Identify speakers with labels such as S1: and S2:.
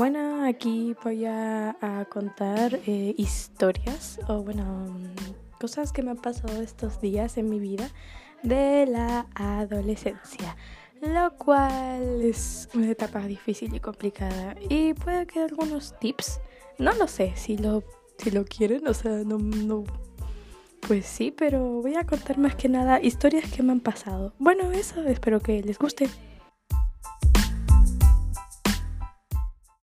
S1: Bueno, aquí voy a, a contar eh, historias o bueno, cosas que me han pasado estos días en mi vida de la adolescencia, lo cual es una etapa difícil y complicada y puede que algunos tips, no lo sé si lo, si lo quieren, o sea, no, no, pues sí, pero voy a contar más que nada historias que me han pasado. Bueno, eso, espero que les guste.